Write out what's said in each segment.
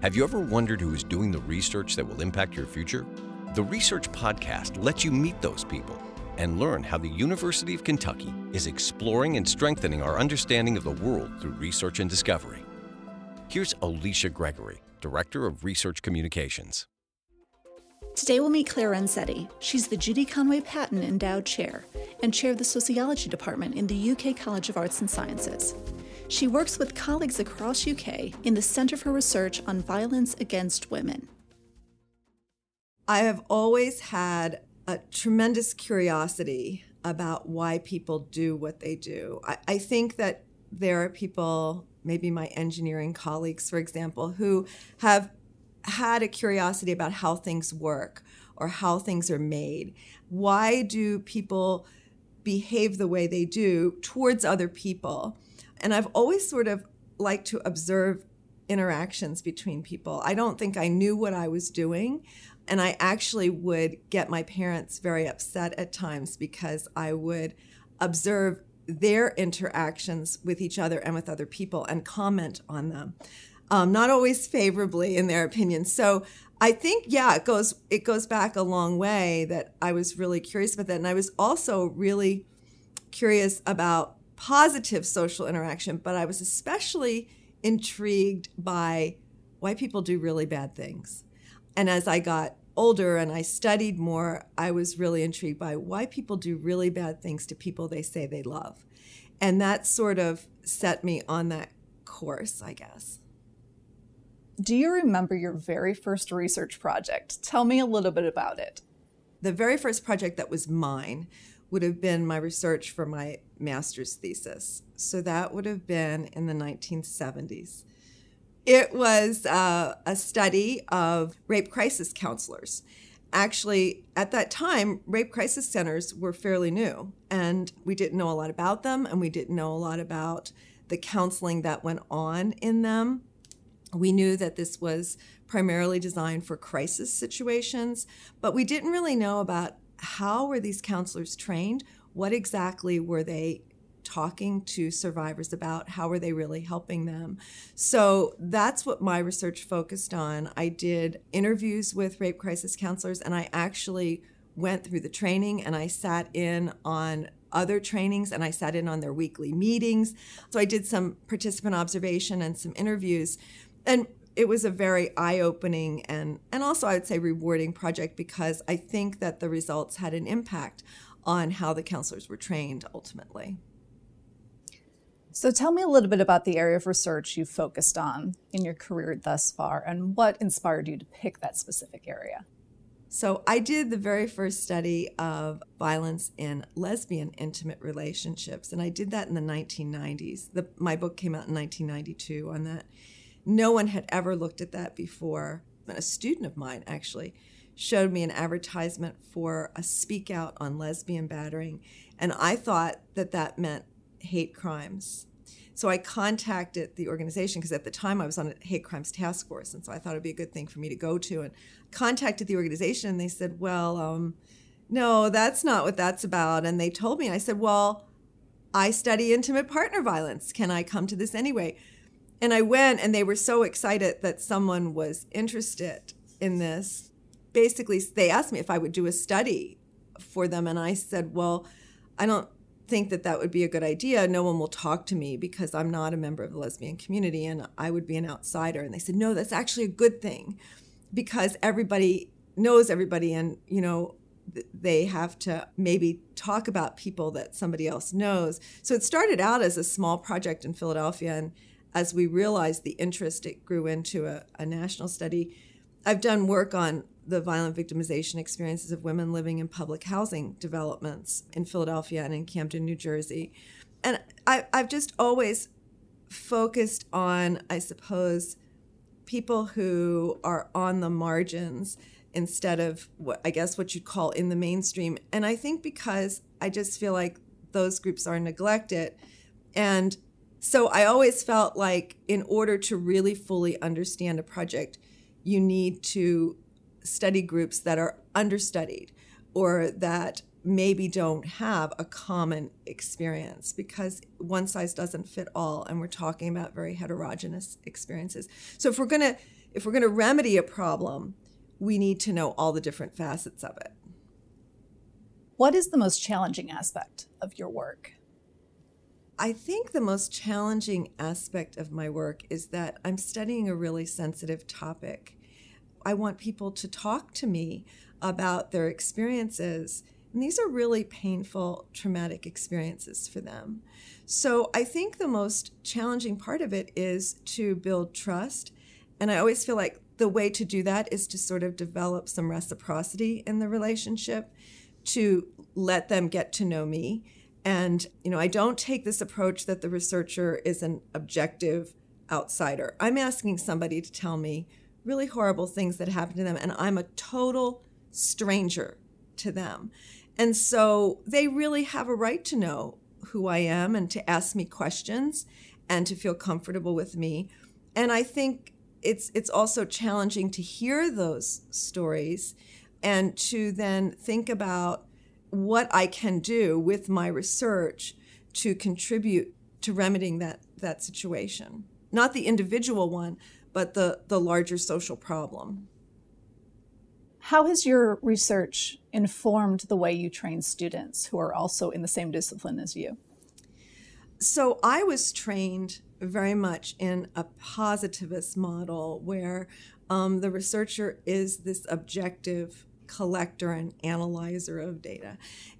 Have you ever wondered who is doing the research that will impact your future? The Research Podcast lets you meet those people and learn how the University of Kentucky is exploring and strengthening our understanding of the world through research and discovery. Here's Alicia Gregory, Director of Research Communications. Today we'll meet Claire Renzetti. She's the Judi Conway Patton Endowed Chair and Chair of the Sociology Department in the UK College of Arts and Sciences. She works with colleagues across UK in the Centre for Research on Violence Against Women. I have always had a tremendous curiosity about why people do what they do. I, I think that there are people, maybe my engineering colleagues, for example, who have had a curiosity about how things work or how things are made. Why do people behave the way they do towards other people? And I've always sort of liked to observe interactions between people. I don't think I knew what I was doing. And I actually would get my parents very upset at times because I would observe their interactions with each other and with other people and comment on them. Um, not always favorably in their opinion. So I think, yeah, it goes it goes back a long way that I was really curious about that. And I was also really curious about positive social interaction, but I was especially intrigued by why people do really bad things. And as I got older and I studied more, I was really intrigued by why people do really bad things to people they say they love. And that sort of set me on that course, I guess. Do you remember your very first research project? Tell me a little bit about it. The very first project that was mine would have been my research for my master's thesis. So that would have been in the 1970s. It was uh, a study of rape crisis counselors. Actually, at that time, rape crisis centers were fairly new, and we didn't know a lot about them, and we didn't know a lot about the counseling that went on in them. We knew that this was primarily designed for crisis situations, but we didn't really know about how were these counselors trained? What exactly were they talking to survivors about? How were they really helping them? So that's what my research focused on. I did interviews with rape crisis counselors, and I actually went through the training and I sat in on other trainings and I sat in on their weekly meetings. So I did some participant observation and some interviews. And it was a very eye-opening and and also I would say rewarding project because I think that the results had an impact on how the counselors were trained ultimately. So tell me a little bit about the area of research you focused on in your career thus far and what inspired you to pick that specific area. So I did the very first study of violence in lesbian intimate relationships and I did that in the 1990s. The, my book came out in 1992 on that no one had ever looked at that before. A student of mine actually showed me an advertisement for a speak out on lesbian battering, and I thought that that meant hate crimes. So I contacted the organization because at the time I was on a hate crimes task force, and so I thought it'd be a good thing for me to go to. And contacted the organization, and they said, "Well, um, no, that's not what that's about." And they told me, I said, "Well, I study intimate partner violence. Can I come to this anyway?" and I went, and they were so excited that someone was interested in this. Basically, they asked me if I would do a study for them, and I said, Well, I don't think that that would be a good idea. No one will talk to me because I'm not a member of the lesbian community and I would be an outsider. And they said, No, that's actually a good thing because everybody knows everybody, and, you know, they have to maybe talk about people that somebody else knows. So it started out as a small project in Philadelphia and as we realized the interest, it grew into a, a national study. I've done work on the violent victimization experiences of women living in public housing developments in Philadelphia and in Camden, New Jersey. And I, I've just always focused on, I suppose, people who are on the margins instead of what I guess what you'd call in the mainstream. And I think because I just feel like those groups are neglected. And so I always felt like in order to really fully understand a project, you need to study groups that are understudied or that maybe don't have a common experience because one size doesn't fit all and we're talking about very heterogeneous experiences. So if we're going to if we're going to remedy a problem we need to know all the different facets of it. What is the most challenging aspect of your work? I think the most challenging aspect of my work is that I'm studying a really sensitive topic. I want people to talk to me about their experiences. And these are really painful, traumatic experiences for them. So I think the most challenging part of it is to build trust. And I always feel like the way to do that is to sort of develop some reciprocity in the relationship, to let them get to know me. And, you know, I don't take this approach that the researcher is an objective outsider. I'm asking somebody to tell me really horrible things that happen to them, and I'm a total stranger to them. And so they really have a right to know who I am and to ask me questions and to feel comfortable with me. And I think it's it's also challenging to hear those stories and to then think about what I can do with my research to contribute to remedying that that situation. Not the individual one, but the, the larger social problem. How has your research informed the way you train students who are also in the same discipline as you? So I was trained very much in a positivist model where um, the researcher is this objective collector and analyzer of data.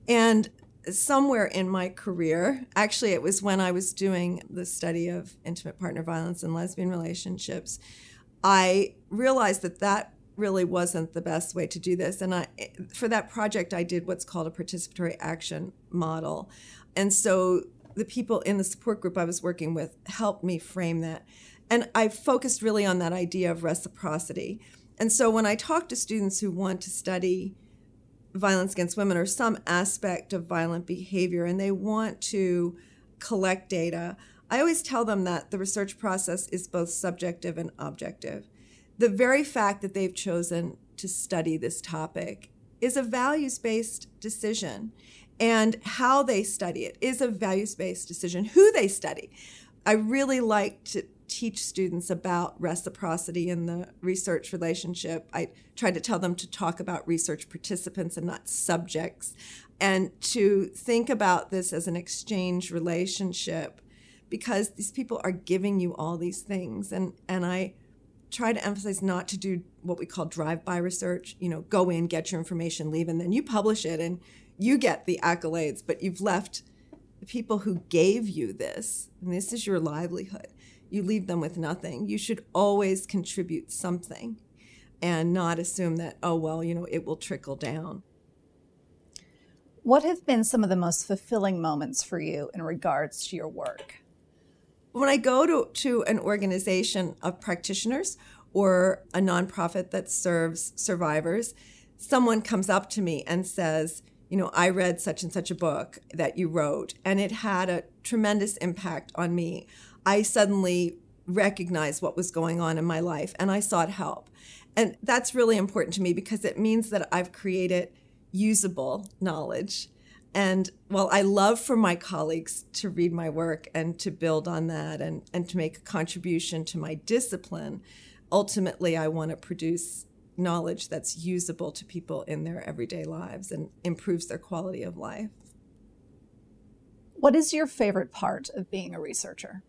And somewhere in my career, actually, it was when I was doing the study of intimate partner violence and lesbian relationships, I realized that that really wasn't the best way to do this. And I, for that project, I did what's called a participatory action model. And so the people in the support group I was working with helped me frame that. And I focused really on that idea of reciprocity. And so when I talk to students who want to study violence against women or some aspect of violent behavior and they want to collect data, I always tell them that the research process is both subjective and objective the very fact that they've chosen to study this topic is a values based decision. And how they study it is a values based decision. Who they study. I really like to teach students about reciprocity in the research relationship. I try to tell them to talk about research participants and not subjects, and to think about this as an exchange relationship because these people are giving you all these things. And, and I try to emphasize not to do what we call drive-by research. You know, go in, get your information, leave, and then you publish it and you get the accolades, but you've left the people who gave you this, and this is your livelihood. You leave them with nothing. You should always contribute something and not assume that, oh, well, you know, it will trickle down. What have been some of the most fulfilling moments for you in regards to your work? when I go to, to an organization of practitioners or a nonprofit that serves survivors, someone comes up to me and says, you know, I read such and such a book that you wrote, and it had a tremendous impact on me. I suddenly recognized what was going on in my life and I sought help. And that's really important to me because it means that I've created usable knowledge and while I love for my colleagues to read my work and to build on that and, and to make a contribution to my discipline, ultimately I want to produce knowledge that's usable to people in their everyday lives and improves their quality of life. What is your favorite part of being a researcher?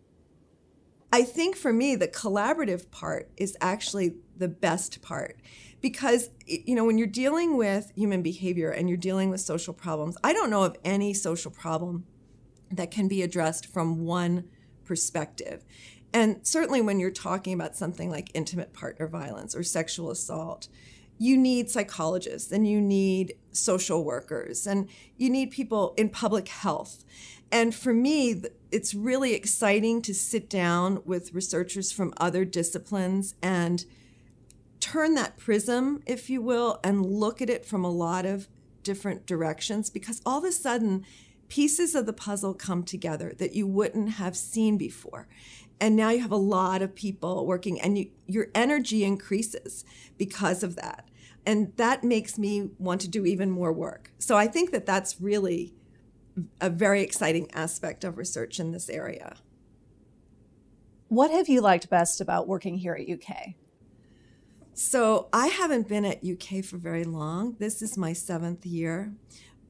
I think for me, the collaborative part is actually the best part because you know when you're dealing with human behavior and you're dealing with social problems i don't know of any social problem that can be addressed from one perspective. And certainly when you're talking about something like intimate partner violence or sexual assault you need psychologists and you need social workers and you need people in public health. And for me it's really exciting to sit down with researchers from other disciplines and turn that prism, if you will, and look at it from a lot of different directions because all of a sudden pieces of the puzzle come together that you wouldn't have seen before. And now you have a lot of people working and you, your energy increases because of that. And that makes me want to do even more work. So I think that that's really a very exciting aspect of research in this area. What have you liked best about working here at UK? So I haven't been at UK for very long. This is my seventh year.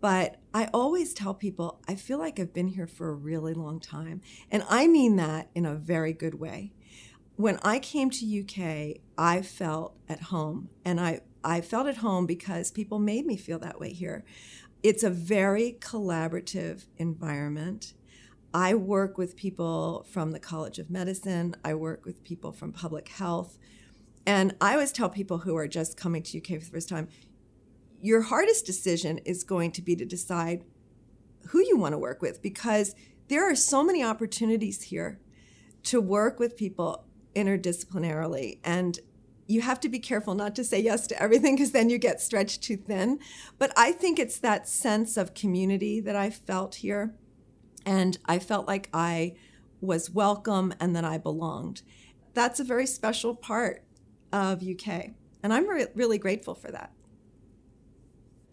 But I always tell people I feel like I've been here for a really long time. And I mean that in a very good way. When I came to UK, I felt at home. And I, I felt at home because people made me feel that way here. It's a very collaborative environment. I work with people from the College of Medicine, I work with people from public health. And I always tell people who are just coming to UK for the first time your hardest decision is going to be to decide who you want to work with because there are so many opportunities here to work with people interdisciplinarily. And you have to be careful not to say yes to everything because then you get stretched too thin. But I think it's that sense of community that I felt here. And I felt like I was welcome and that I belonged. That's a very special part of UK. And I'm re- really grateful for that.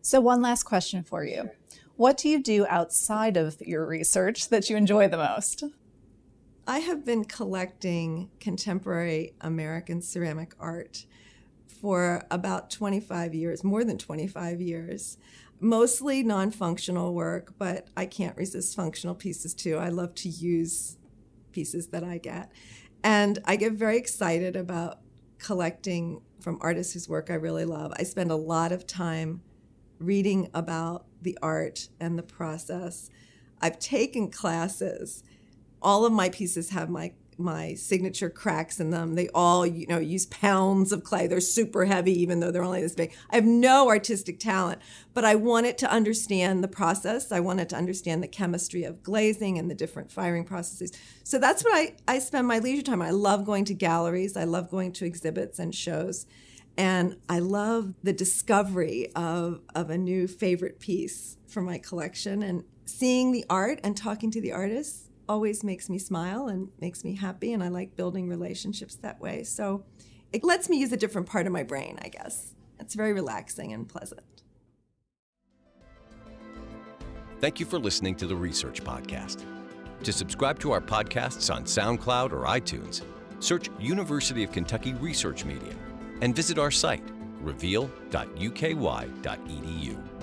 So, one last question for you. What do you do outside of your research that you enjoy the most? I have been collecting contemporary American ceramic art for about 25 years, more than 25 years. Mostly non functional work, but I can't resist functional pieces too. I love to use pieces that I get. And I get very excited about collecting from artists whose work I really love. I spend a lot of time reading about the art and the process. I've taken classes. All of my pieces have my my signature cracks in them. They all, you know, use pounds of clay. They're super heavy, even though they're only this big. I have no artistic talent, but I wanted to understand the process. I wanted to understand the chemistry of glazing and the different firing processes. So that's what I, I spend my leisure time. I love going to galleries. I love going to exhibits and shows. And I love the discovery of, of a new favorite piece for my collection. And seeing the art and talking to the artists always makes me smile and makes me happy. And I like building relationships that way. So it lets me use a different part of my brain, I guess. It's very relaxing and pleasant. Thank you for listening to the Research Podcast. To subscribe to our podcasts on SoundCloud or iTunes, search University of Kentucky Research Media and visit our site, reveal.uky.edu.